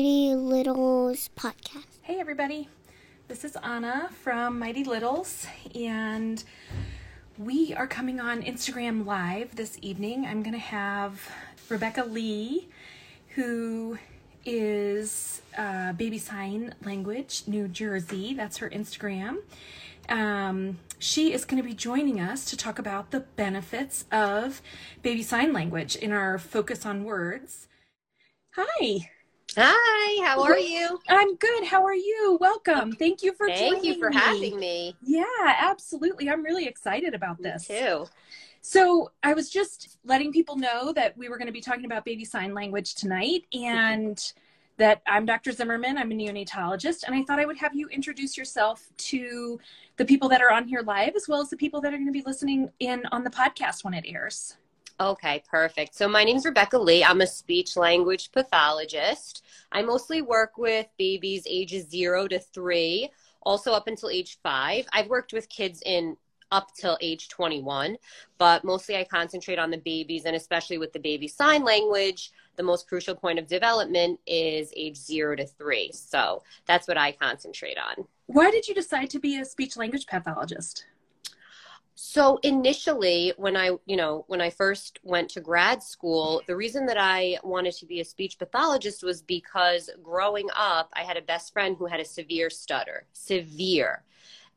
Mighty Littles podcast. Hey, everybody. This is Anna from Mighty Littles, and we are coming on Instagram Live this evening. I'm going to have Rebecca Lee, who is uh, Baby Sign Language New Jersey. That's her Instagram. Um, she is going to be joining us to talk about the benefits of baby sign language in our focus on words. Hi. Hi, how are you? I'm good. How are you? Welcome. Thank you for Thank you for me. having me. Yeah, absolutely. I'm really excited about Me this. too. So, I was just letting people know that we were going to be talking about baby sign language tonight and that I'm Dr. Zimmerman. I'm a neonatologist, and I thought I would have you introduce yourself to the people that are on here live as well as the people that are going to be listening in on the podcast when it airs. Okay, perfect. So my name's Rebecca Lee. I'm a speech language pathologist. I mostly work with babies ages zero to three, also up until age five. I've worked with kids in up till age 21, but mostly I concentrate on the babies and especially with the baby sign language. The most crucial point of development is age zero to three. So that's what I concentrate on. Why did you decide to be a speech language pathologist? So initially, when I, you know, when I first went to grad school, the reason that I wanted to be a speech pathologist was because growing up, I had a best friend who had a severe stutter, severe.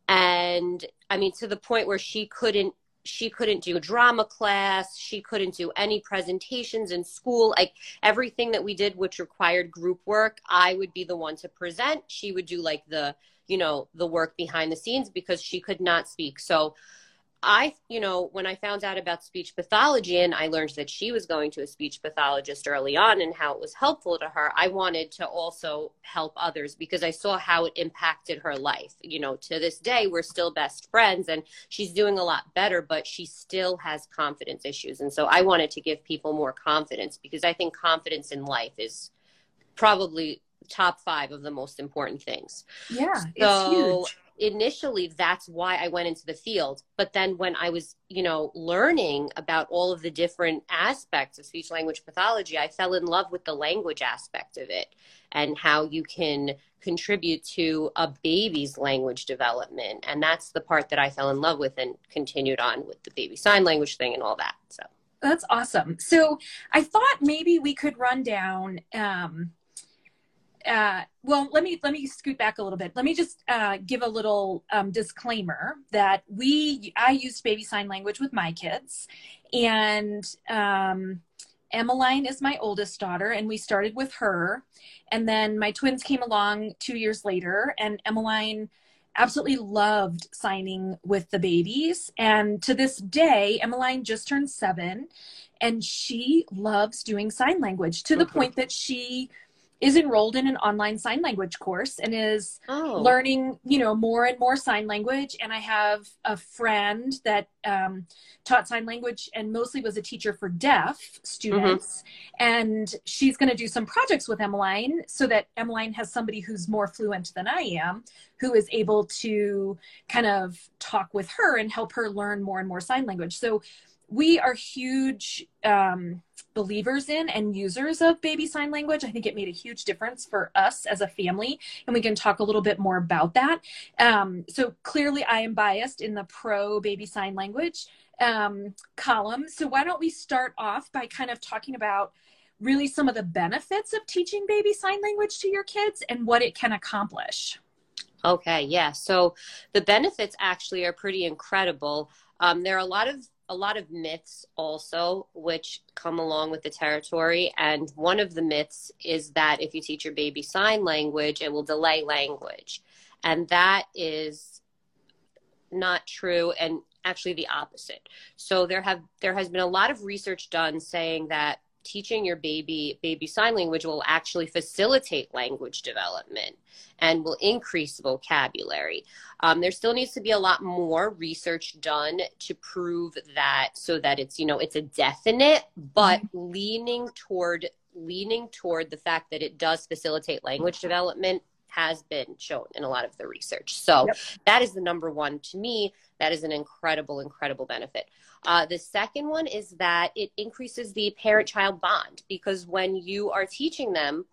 And I mean, to the point where she couldn't, she couldn't do drama class. She couldn't do any presentations in school. Like everything that we did, which required group work, I would be the one to present. She would do like the, you know, the work behind the scenes because she could not speak. So, I, you know, when I found out about speech pathology and I learned that she was going to a speech pathologist early on and how it was helpful to her, I wanted to also help others because I saw how it impacted her life. You know, to this day, we're still best friends and she's doing a lot better, but she still has confidence issues. And so I wanted to give people more confidence because I think confidence in life is probably top five of the most important things Yeah, so it's huge. Initially that's why i went into the field but then when i was you know learning about all of the different aspects of speech language pathology i fell in love with the language aspect of it and how you can contribute to a baby's language development and that's the part that i fell in love with and continued on with the baby sign language thing and all that so That's awesome. So I thought maybe we could run down. Um, uh, well, let me let me scoot back a little bit. Let me just uh, give a little um, disclaimer that we I used baby sign language with my kids, and um, Emmeline is my oldest daughter, and we started with her, and then my twins came along two years later, and Emmeline absolutely loved signing with the babies. And to this day, Emmeline just turned seven and she loves doing sign language to the point that she is enrolled in an online sign language course and is oh. learning you know more and more sign language. And i have a friend that um, taught sign language and mostly was a teacher for deaf students. And she's going to do some projects with emmeline so that emmeline has somebody who's more fluent than i am who is able to kind of talk with her and help her learn more and more sign language. So we are huge um, believers in and users of baby sign language. I think it made a huge difference for us as a family, and we can talk a little bit more about that. Um, so clearly, I am biased in the pro baby sign language um, column. So why don't we start off by kind of talking about really some of the benefits of teaching baby sign language to your kids and what it can accomplish? Okay, yeah. So the benefits actually are pretty incredible. Um, there are a lot of a lot of myths also which come along with the territory, and one of the myths is that if you teach your baby sign language, it will delay language, and that is not true, and actually the opposite. So there have there has been a lot of research done saying that teaching your baby baby sign language will actually facilitate language development and will increase vocabulary. Um, there still needs to be a lot more research done to prove that, so that it's you know it's a definite, but leaning toward leaning toward the fact that it does facilitate language development has been shown in a lot of the research. So Yep. that is the number one to me. That is an incredible, incredible benefit. Uh, the second one is that it increases the parent child bond because when you are teaching them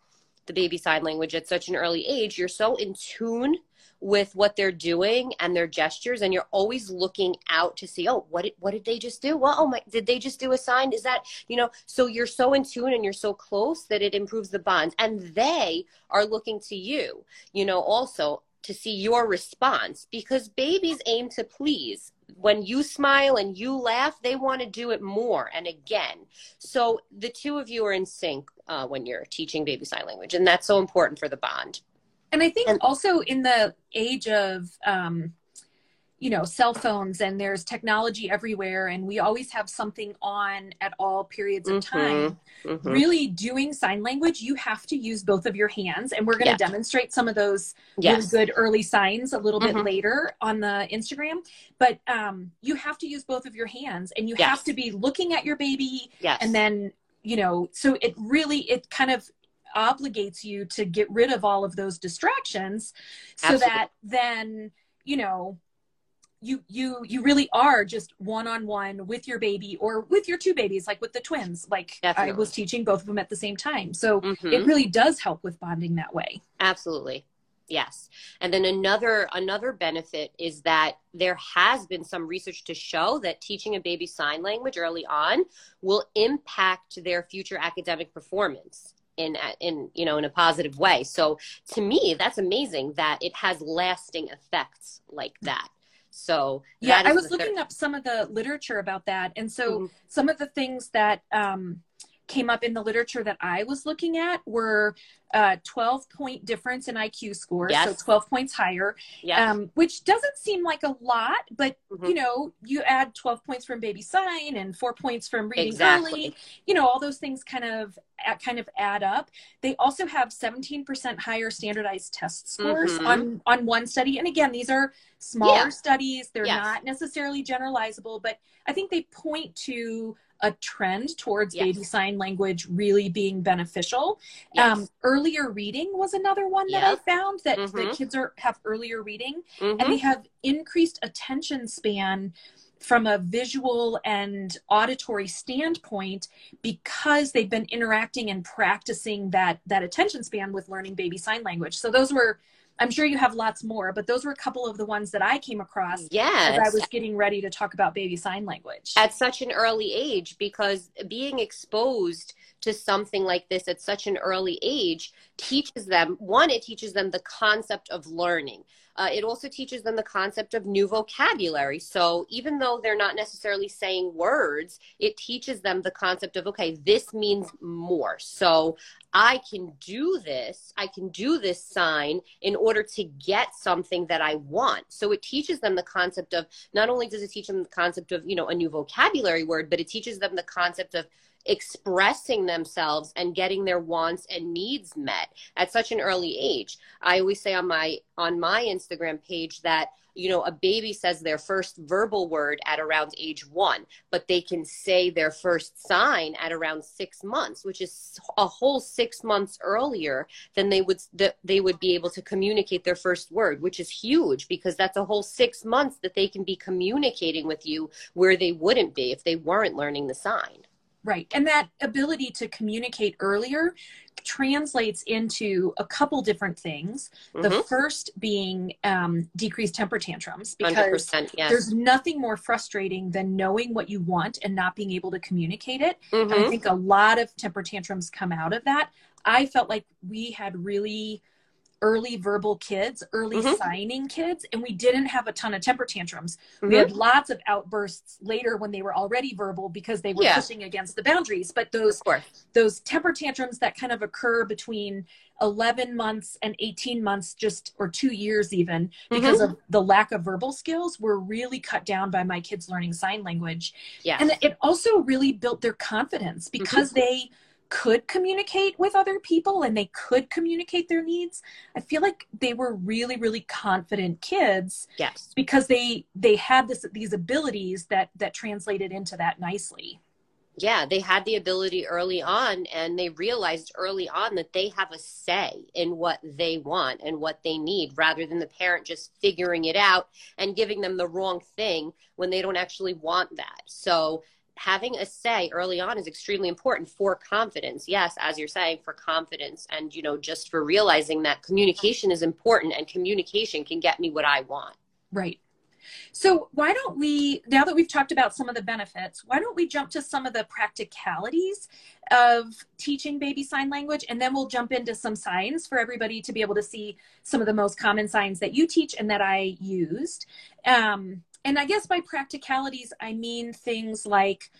the baby sign language at such an early age, you're so in tune with what they're doing and their gestures and you're always looking out to see oh what did, what did they just do? Well oh my did they just do a sign? Is that you know so you're so in tune and you're so close that it improves the bond and they are looking to you you know also to see your response because babies aim to please. When you smile and you laugh they want to do it more and again so the two of you are in sync uh, when you're teaching baby sign language and that's so important for the bond And I think And- also in the age of, um, you know, cell phones and there's technology everywhere, and we always have something on at all periods of Mhm. time. Mhm. Really doing sign language, you have to use both of your hands. And we're going to Yes. demonstrate some of those yes really good early signs a little bit Mhm. later on the Instagram. But um, you have to use both of your hands and you Yes. have to be looking at your baby and then you know so it really it kind of obligates you to get rid of all of those distractions so Absolutely. that then you know you you you really are just one on one with your baby or with your two babies like with the twins like i was teaching both of them at the same time so Mhm. it really does help with bonding that way Absolutely. Yes. And then another another benefit is that there has been some research to show that teaching a baby sign language early on will impact their future academic performance in in you know in a positive way. So to me that's amazing that it has lasting effects like that. So yeah i was the third- looking up some of the literature about that and so Mhm. some of the things that um, came up in the literature that I was looking at were uh, 12 point difference in IQ scores, Yes. so 12 points higher, yeah. um, which doesn't seem like a lot, but Mhm. you know, you add 12 points from baby sign and four points from reading Exactly. early, you know, all those things kind of kind of add up. They also have 17% higher standardized test scores Mhm. on on one study, and again, these are smaller Yeah. studies; they're Yes. not necessarily generalizable, but I think they point to a trend towards Yes. baby sign language really being beneficial. Yes. Um, earlier reading was another one that I found that the Mhm. kids are have earlier reading Mhm. and they have increased attention span from a visual and auditory standpoint because they've been interacting and practicing that that attention span with learning baby sign language. So those were I'm sure you have lots more, but those were a couple of the ones that I came across yes. as I was getting ready to talk about baby sign language. at such an early age because being exposed to something like this at such an early age teaches them one it teaches them the concept of learning. Uh, it also teaches them the concept of new vocabulary. So even though they're not necessarily saying words it teaches them the concept of okay this means more. So I can do this, I can do this sign in order to get something that I want. So it teaches them the concept of not only does it teach them the concept of, you know, a new vocabulary word, but it teaches them the concept of expressing themselves and getting their wants and needs met at such an early age. I always say on my on my Instagram page that you know a baby says their first verbal word at around age 1 but they can say their first sign at around 6 months which is a whole 6 months earlier than they would they would be able to communicate their first word which is huge because that's a whole 6 months that they can be communicating with you where they wouldn't be if they weren't learning the sign Right. And that ability to communicate earlier translates into a couple different things. The Mhm. first being um, decreased temper tantrums because 100% yes there's nothing more frustrating than knowing what you want and not being able to communicate it. And I think a lot of temper tantrums come out of that. I felt like we had really early verbal kids, early Mhm. signing kids, and we didn't have a ton of temper tantrums. We Mhm. had lots of outbursts later when they were already verbal because they were Yeah. pushing against the boundaries. But those those temper tantrums that kind of occur between 11 months and 18 months just or 2 years even because Mm-hmm. of the lack of verbal skills were really cut down by my kids learning sign language yes and it also really built their confidence Mm-hmm. because they could communicate with other people and they could communicate their needs i feel like they were really really confident kids yes because they they had this these abilities that that translated into that nicely yeah, they had the ability early on and they realized early on that they have a say in what they want and what they need rather than the parent just figuring it out and giving them the wrong thing when they don't actually want that. So having a say early on is extremely important for confidence. Yes, as you're saying, for confidence and you know just for realizing that communication is important and communication can get me what I want. Right. So, why don't we, now that we've talked about some of the benefits, why don't we jump to some of the practicalities of teaching baby sign language? And then we'll jump into some signs for everybody to be able to see some of the most common signs that you teach and that I used. Um, and I guess by practicalities, I mean things like,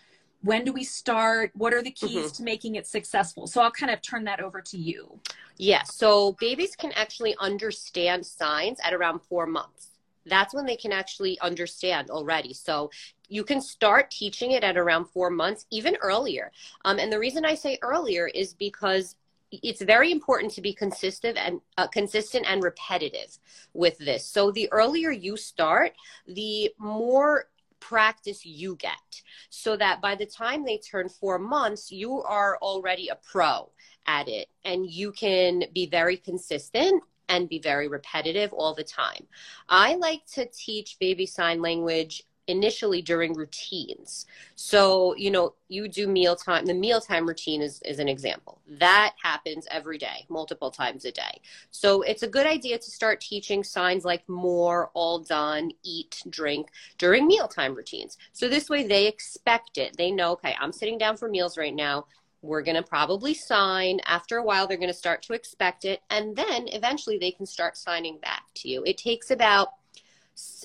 when do we start what are the keys mm-hmm. to making it successful so i'll kind of turn that over to you yes so babies can actually understand signs at around four months that's when they can actually understand already. So you can start teaching it at around four months, even earlier. Um, and the reason I say earlier is because it's very important to be consistent and uh, consistent and repetitive with this. So the earlier you start, the more practice you get so that by the time they turn 4 months you are already a pro at it and you can be very consistent and be very repetitive all the time. I like to teach baby sign language initially during routines. So, you know, you do mealtime, the mealtime routine is, is an example. That happens every day, multiple times a day. So it's a good idea to start teaching signs like more, all done, eat, drink during mealtime routines. So this way they expect it. They know, okay, I'm sitting down for meals right now we're going to probably sign. After a while, they're going to start to expect it. And then eventually they can start signing back to you. It takes about,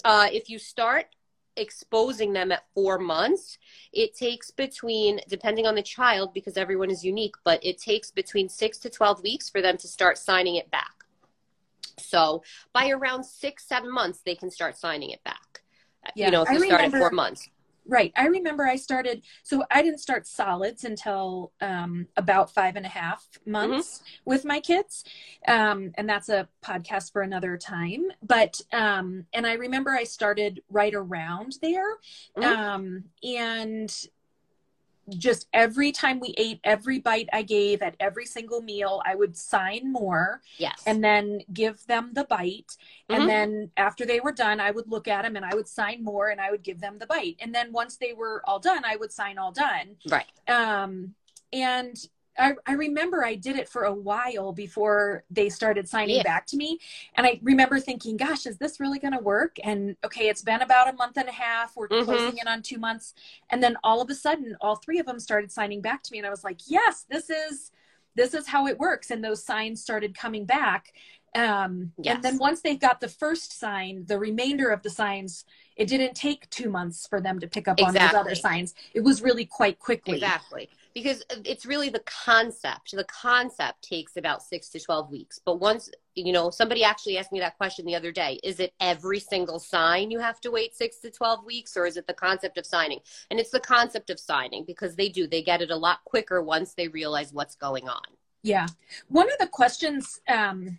uh, if you start exposing them at four months, it takes between, depending on the child, because everyone is unique, but it takes between six to 12 weeks for them to start signing it back. So by around six, seven months, they can start signing it back. Yeah, you know, if you start at four months. Right. I remember I started, so I didn't start solids until um, about five and a half months mm-hmm. with my kids. Um, and that's a podcast for another time. But, um, and I remember I started right around there. Mm-hmm. Um, and just every time we ate, every bite I gave at every single meal, I would sign more. Yes. And then give them the bite. Mm-hmm. And then after they were done, I would look at them and I would sign more and I would give them the bite. And then once they were all done, I would sign all done. Right. Um, and I, I remember I did it for a while before they started signing yeah. back to me. And I remember thinking, gosh, is this really going to work? And okay, it's been about a month and a half. We're mm-hmm. closing in on two months. And then all of a sudden, all three of them started signing back to me. And I was like, yes, this is, this is how it works. And those signs started coming back. Um, yes. And then once they got the first sign, the remainder of the signs, it didn't take two months for them to pick up exactly. on those other signs. It was really quite quickly. Exactly because it's really the concept. The concept takes about six to 12 weeks. But once, you know, somebody actually asked me that question the other day is it every single sign you have to wait six to 12 weeks, or is it the concept of signing? And it's the concept of signing because they do, they get it a lot quicker once they realize what's going on. Yeah. One of the questions um,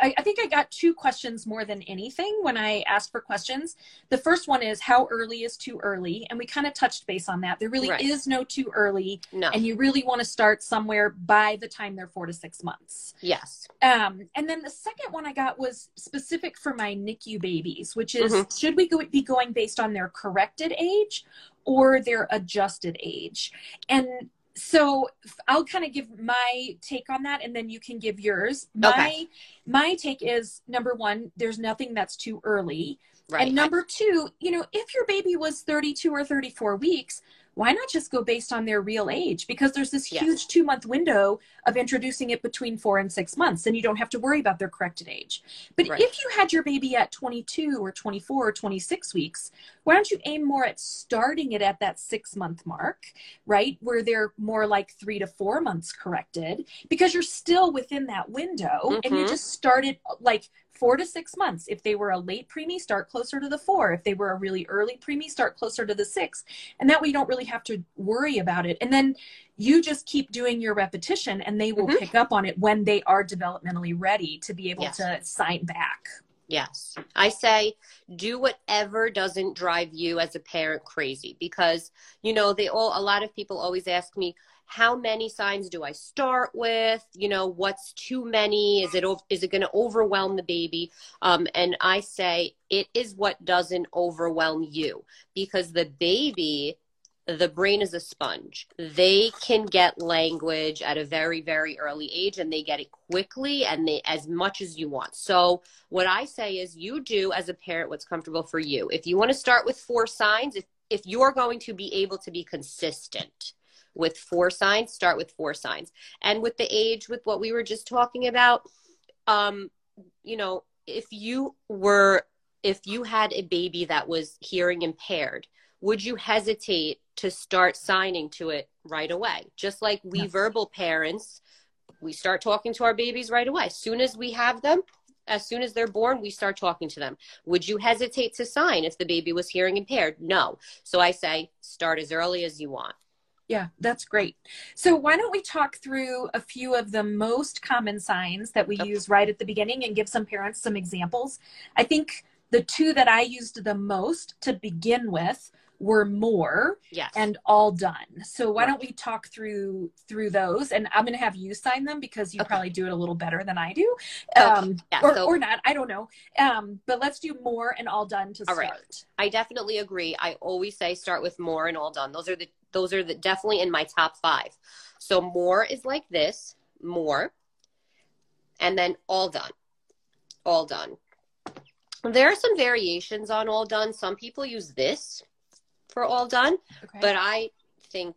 I, I, think I got two questions more than anything when I asked for questions. The first one is how early is too early? And we kind of touched base on that. There really right. is no too early. No. And you really want to start somewhere by the time they're four to six months. Yes. Um, and then the second one I got was specific for my NICU babies, which is mm-hmm. should we go, be going based on their corrected age or their adjusted age? And so I'll kind of give my take on that and then you can give yours. My okay. my take is number 1, there's nothing that's too early. Right. And number 2, you know, if your baby was 32 or 34 weeks, why not just go based on their real age? Because there's this yes. huge two month window of introducing it between four and six months, and you don't have to worry about their corrected age. But right. if you had your baby at 22 or 24 or 26 weeks, why don't you aim more at starting it at that six month mark, right? Where they're more like three to four months corrected, because you're still within that window mm-hmm. and you mm-hmm. just started like four to six months. If they were a late preemie, start closer to the four. If they were a really early preemie, start closer to the six. And that way you don't really have to worry about it. And then you just keep doing your repetition and they will mm-hmm. pick up on it when they are developmentally ready to be able yes. to sign back. Yes. I say do whatever doesn't drive you as a parent crazy because, you know, they all, a lot of people always ask me, how many signs do I start with? You know, what's too many? Is it, is it going to overwhelm the baby? Um, and I say it is what doesn't overwhelm you because the baby the brain is a sponge. They can get language at a very, very early age and they get it quickly and they as much as you want. So what I say is you do as a parent what's comfortable for you. If you want to start with four signs, if, if you're going to be able to be consistent with four signs, start with four signs. And with the age, with what we were just talking about, um, you know, if you were if you had a baby that was hearing impaired, would you hesitate to start signing to it right away? Just like we yes. verbal parents, we start talking to our babies right away. As soon as we have them, as soon as they're born, we start talking to them. Would you hesitate to sign if the baby was hearing impaired? No. So I say start as early as you want. Yeah, that's great. So why don't we talk through a few of the most common signs that we okay. use right at the beginning and give some parents some examples? I think the two that I used the most to begin with were more yes. and all done. So why right. don't we talk through through those? And I'm going to have you sign them because you okay. probably do it a little better than I do, um, yeah, or, so, or not. I don't know. Um, but let's do more and all done to all start. Right. I definitely agree. I always say start with more and all done. Those are the those are the definitely in my top five. So more is like this, more, and then all done, all done. There are some variations on all done. Some people use this for all done. Okay. But I think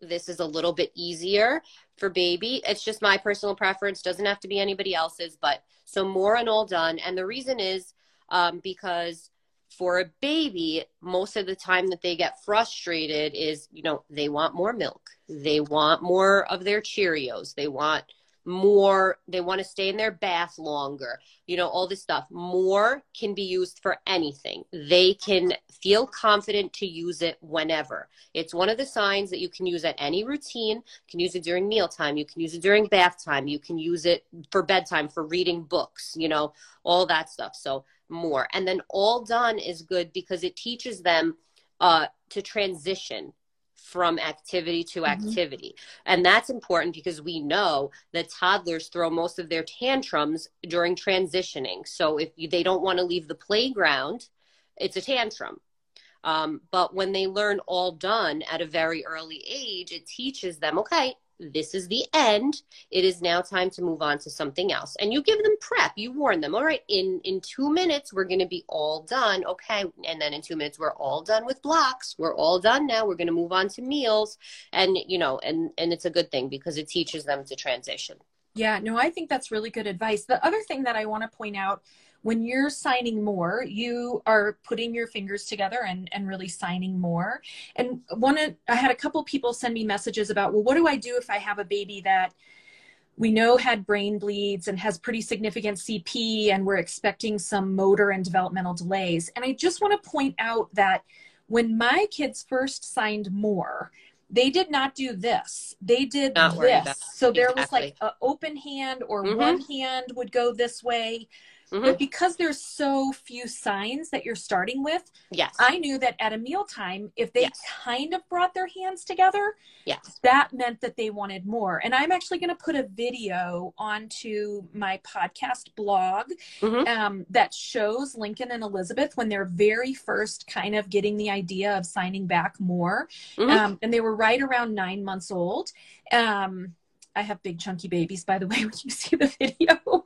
this is a little bit easier for baby. It's just my personal preference. Doesn't have to be anybody else's, but so more and all done. And the reason is um, because for a baby, most of the time that they get frustrated is, you know, they want more milk. They want more of their Cheerios. They want more they want to stay in their bath longer you know all this stuff. More can be used for anything. They can feel confident to use it whenever. It's one of the signs that you can use at any routine. You can use it during mealtime. You can use it during bath time. You can use it for bedtime for reading books you know all that stuff. So more and then all done is good because it teaches them uh, to transition from activity to mm-hmm. activity. And that's important because we know that toddlers throw most of their tantrums during transitioning. So if they don't want to leave the playground, it's a tantrum. Um, but when they learn all done at a very early age, it teaches them, okay, this is the end. It is now time to move on to something else. And you give them prep. You warn them. All right in in two minutes we're going to be all done. Okay and then in two minutes we're all done with blocks. We're all done now. We're going to move on to meals. And you know and and it's a good thing because it teaches them to transition. Yeah no i think that's really good advice. The other thing that i want to point out when you're signing more, you are putting your fingers together and, and really signing more. And one, I had a couple people send me messages about, well, what do I do if I have a baby that we know had brain bleeds and has pretty significant CP and we're expecting some motor and developmental delays. And I just want to point out that when my kids first signed more, they did not do this. They did this. So there exactly. was like an open hand or mm-hmm. one hand would go this way. Mm-hmm. But because there's so few signs that you're starting with, yes, I knew that at a mealtime, if they yes. kind of brought their hands together, yes, that meant that they wanted more. And I'm actually going to put a video onto my podcast blog mm-hmm. um, that shows Lincoln and Elizabeth when they're very first kind of getting the idea of signing back more, mm-hmm. um, and they were right around nine months old. Um, I have big chunky babies, by the way, when you see the video.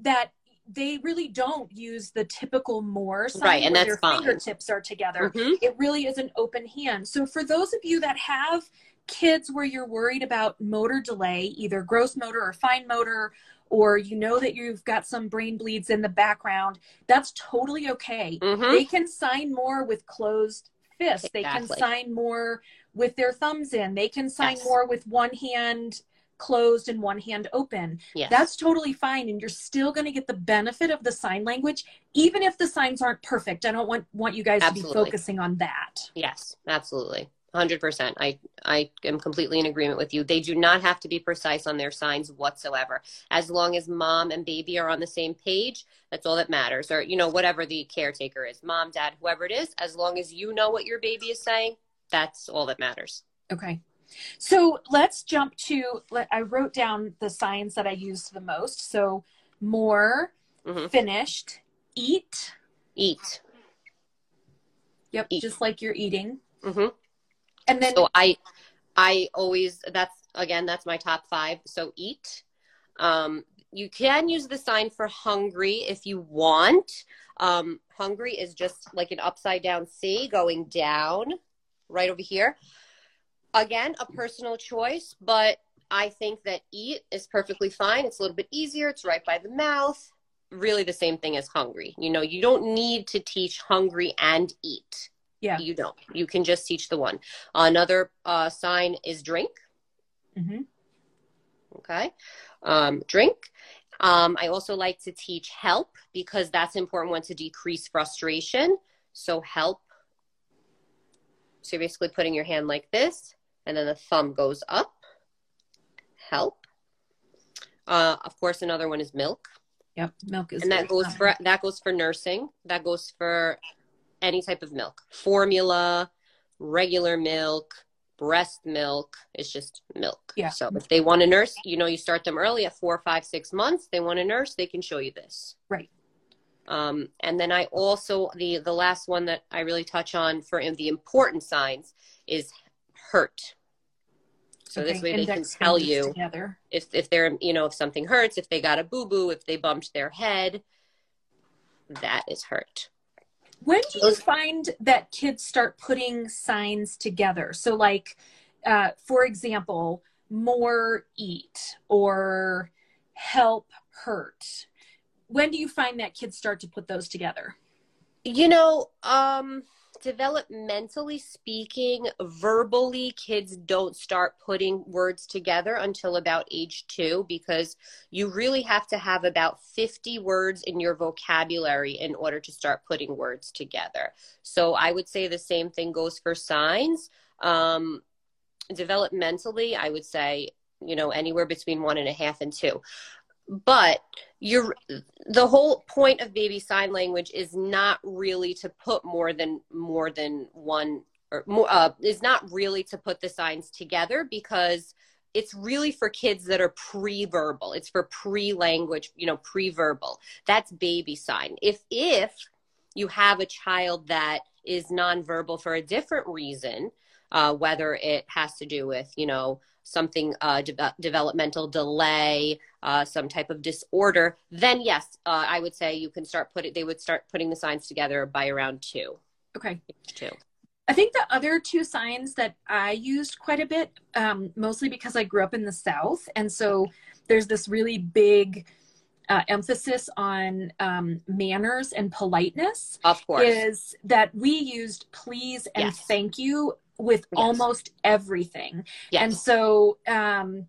That they really don't use the typical more sign right, and where that's their fine. fingertips are together. Mm-hmm. It really is an open hand. So for those of you that have kids where you're worried about motor delay, either gross motor or fine motor, or you know that you've got some brain bleeds in the background, that's totally okay. Mm-hmm. They can sign more with closed fists. Exactly. They can sign more with their thumbs in. They can sign yes. more with one hand closed and one hand open. Yes. That's totally fine. And you're still going to get the benefit of the sign language, even if the signs aren't perfect. I don't want, want you guys absolutely. to be focusing on that. Yes, absolutely. 100%. I, I am completely in agreement with you. They do not have to be precise on their signs whatsoever. As long as mom and baby are on the same page, that's all that matters. Or, you know, whatever the caretaker is mom, dad, whoever it is, as long as you know what your baby is saying, that's all that matters. Okay. So let's jump to, I wrote down the signs that I used the most. So more, mm-hmm. finished, eat. Eat. Yep. Eat. Just like you're eating. Mm-hmm. And then so I I always that's again that's my top five. So eat. Um, you can use the sign for hungry if you want. Um, hungry is just like an upside down C going down right over here. Again, a personal choice, but I think that eat is perfectly fine. It's a little bit easier. It's right by the mouth. Really the same thing as hungry. You know, you don't need to teach hungry and eat. Yeah. You don't. You can just teach the one. Another uh, sign is drink. Mm-hmm. Okay. Um, drink. Um, I also like to teach help because that's important one to decrease frustration. So help. So you're basically putting your hand like this, and then the thumb goes up. Help. Uh, of course, another one is milk. Yep, milk is. And that goes for that goes for nursing. That goes for any type of milk formula regular milk breast milk It's just milk yeah so if they want to nurse you know you start them early at four five six months they want to nurse they can show you this right um, and then i also the the last one that i really touch on for the important signs is hurt so okay. this way Index they can tell you together. if if they're you know if something hurts if they got a boo boo if they bumped their head that is hurt when do you find that kids start putting signs together? So, like, uh, for example, more eat or help hurt. When do you find that kids start to put those together? You know, um, developmentally speaking, verbally, kids don't start putting words together until about age two because you really have to have about 50 words in your vocabulary in order to start putting words together. So I would say the same thing goes for signs. Um, developmentally, I would say, you know, anywhere between one and a half and two but you're the whole point of baby sign language is not really to put more than more than one or more uh, is not really to put the signs together because it's really for kids that are pre-verbal. It's for pre-language you know pre-verbal. That's baby sign. If if you have a child that is nonverbal for a different reason uh, whether it has to do with you know something uh, de- developmental delay, uh, some type of disorder, then yes, uh, I would say you can start putting. It, they would start putting the signs together by around two. Okay. Two. I think the other two signs that I used quite a bit, um, mostly because I grew up in the South, and so there's this really big uh, emphasis on um, manners and politeness. Of course, is that we used please and yes. thank you with yes. almost everything. Yes. And so um,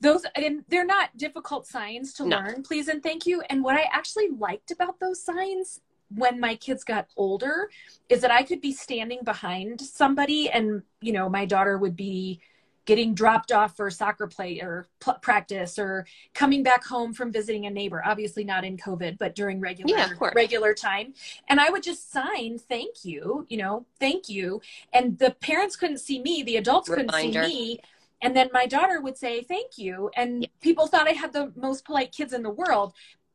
those and they're not difficult signs to no. learn, please and thank you. And what I actually liked about those signs when my kids got older is that I could be standing behind somebody and you know my daughter would be getting dropped off for soccer play or pl- practice or coming back home from visiting a neighbor obviously not in covid but during regular yeah, regular time and i would just sign thank you you know thank you and the parents couldn't see me the adults Reminder. couldn't see me and then my daughter would say thank you and yeah. people thought i had the most polite kids in the world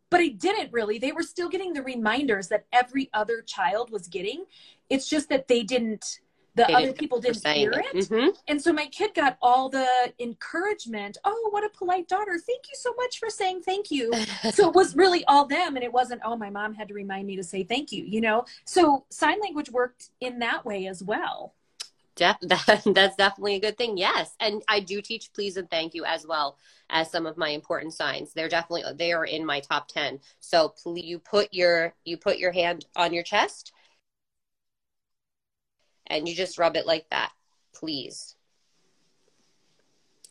but I didn't really. They were still getting the reminders that every other child was getting. It's just that they didn't the they other people didn't hear it. it. Mm-hmm. And so my kid got all the encouragement. Oh, what a polite daughter. Thank you so much for saying thank you. so it was really all them and it wasn't, oh, my mom had to remind me to say thank you, you know? So sign language worked in that way as well. Def- that, that's definitely a good thing. Yes. And I do teach please and thank you as well as some of my important signs. They're definitely, they are in my top 10. So please, you put your, you put your hand on your chest and you just rub it like that, please.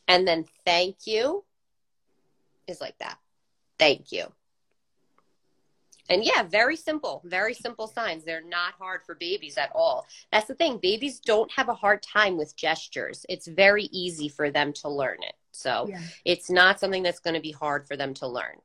And then thank you is like that. Thank you. And yeah, very simple, very simple signs. They're not hard for babies at all. That's the thing. Babies don't have a hard time with gestures. It's very easy for them to learn it. So Yeah. it's not something that's going to be hard for them to learn.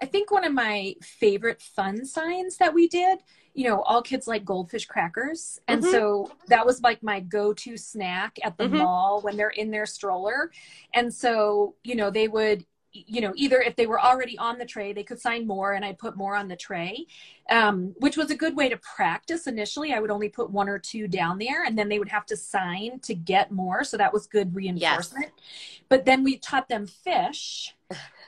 I think one of my favorite fun signs that we did, you know, all kids like goldfish crackers. And Mhm. so that was like my go to snack at the Mhm. mall when they're in their stroller. And so, you know, they would, you know, either if they were already on the tray, they could sign more and I'd put more on the tray, um, which was a good way to practice initially. I would only put one or two down there and then they would have to sign to get more. So that was good reinforcement. But then we taught them fish.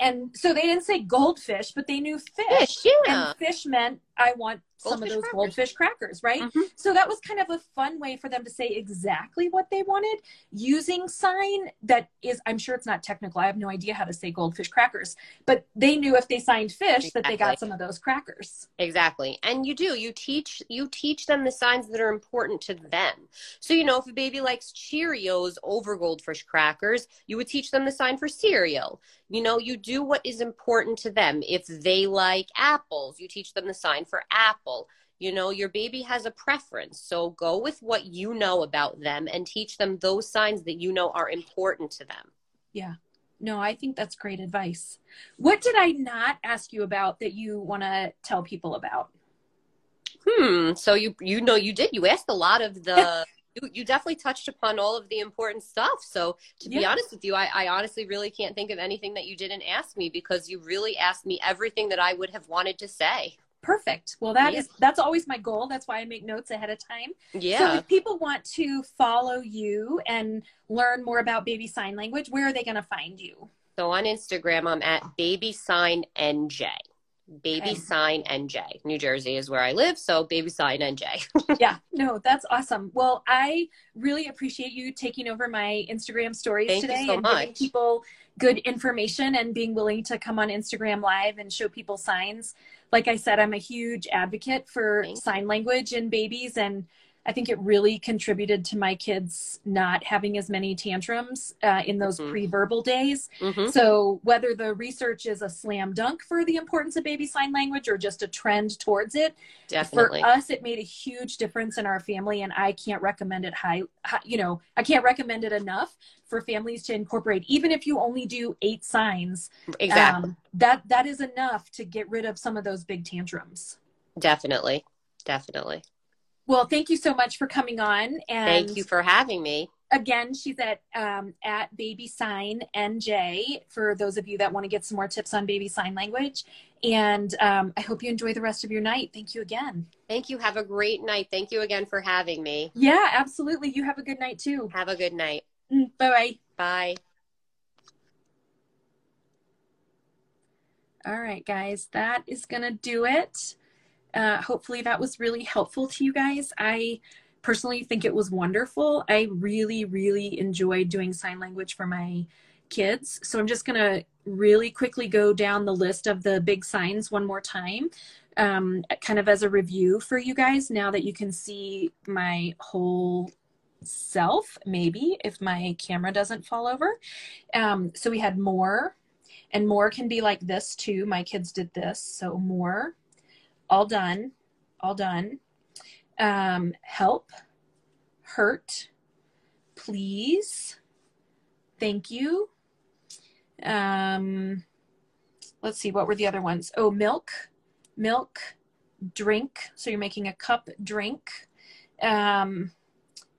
And so they didn't say goldfish, but they knew fish. Fish, yeah. And fish meant I want some Goldfish of those crackers. goldfish crackers, right? Mhm. So that was kind of a fun way for them to say exactly what they wanted using sign that is, I'm sure it's not technical. I have no idea how to say goldfish crackers, but they knew if they signed fish that they got some of those crackers. Exactly. And you do. You teach you teach them the signs that are important to them. So you know if a baby likes Cheerios over goldfish crackers, you would teach them the sign for cereal. You know, you do what is important to them. If they like apples, you teach them the sign for apple. You know, your baby has a preference. So go with what you know about them and teach them those signs that you know are important to them. Yeah. No, I think that's great advice. What did I not ask you about that you want to tell people about? Hmm. So you you know you did. You asked a lot of the. you, you definitely touched upon all of the important stuff. So to be honest with you, I, I honestly really can't think of anything that you didn't ask me because you really asked me everything that I would have wanted to say. Perfect. Well, that Yeah. is that's always my goal. That's why I make notes ahead of time. yeah So if people want to follow you and learn more about baby sign language, where are they going to find you? So on Instagram, I'm at baby sign NJ. Baby Okay. sign NJ. New Jersey is where I live, so baby sign NJ. yeah, no, that's awesome. Well, I really appreciate you taking over my Instagram stories Thank you today so and giving people good information and being willing to come on Instagram live and show people signs. Like I said, I'm a huge advocate for sign language in babies and I think it really contributed to my kids not having as many tantrums uh, in those Mhm. pre-verbal days. hmm So whether the research is a slam dunk for the importance of baby sign language or just a trend towards it, Definitely. for us it made a huge difference in our family and i can't recommend it high, high you know i can't recommend it enough for families to incorporate even if you only do eight signs exactly. um, that that is enough to get rid of some of those big tantrums Definitely. Definitely. Well thank you so much for coming on and Thank you for having me. again she's at um, at baby sign nj for those of you that want to get some more tips on baby sign language and um, i hope you enjoy the rest of your night thank you again Thank you. Have a great night. Thank you again for having me. yeah absolutely you have a good night too Have a good night. bye bye Bye. All right, guys, that is going to do it. Uh, hopefully, that was really helpful to you guys. I personally think it was wonderful. I really, really enjoyed doing sign language for my kids. So, I'm just going to really quickly go down the list of the big signs one more time, um, kind of as a review for you guys now that you can see my whole self, maybe if my camera doesn't fall over. Um, so, we had more and more can be like this too. My kids did this. So more, all done, all done. Um, help, hurt, please, thank you. Um, let's see, what were the other ones? Oh, milk, milk, drink. So you're making a cup drink. Um,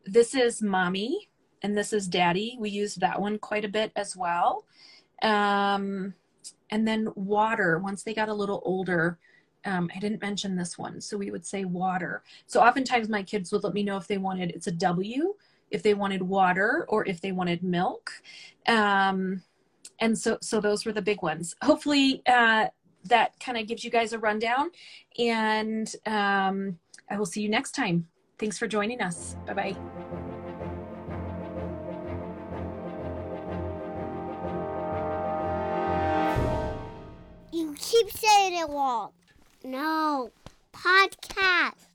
this is mommy and this is daddy. We used that one quite a bit as well um, and then water once they got a little older um, i didn't mention this one. So we would say water. So oftentimes my kids would let me know if they wanted it's a w if they wanted water or if they wanted milk. Um, and so so those were the big ones. Hopefully uh, that kind of gives you guys a rundown. And um, i will see you next time. Thanks for joining us. Bye bye You keep saying it wrong. No. Podcast.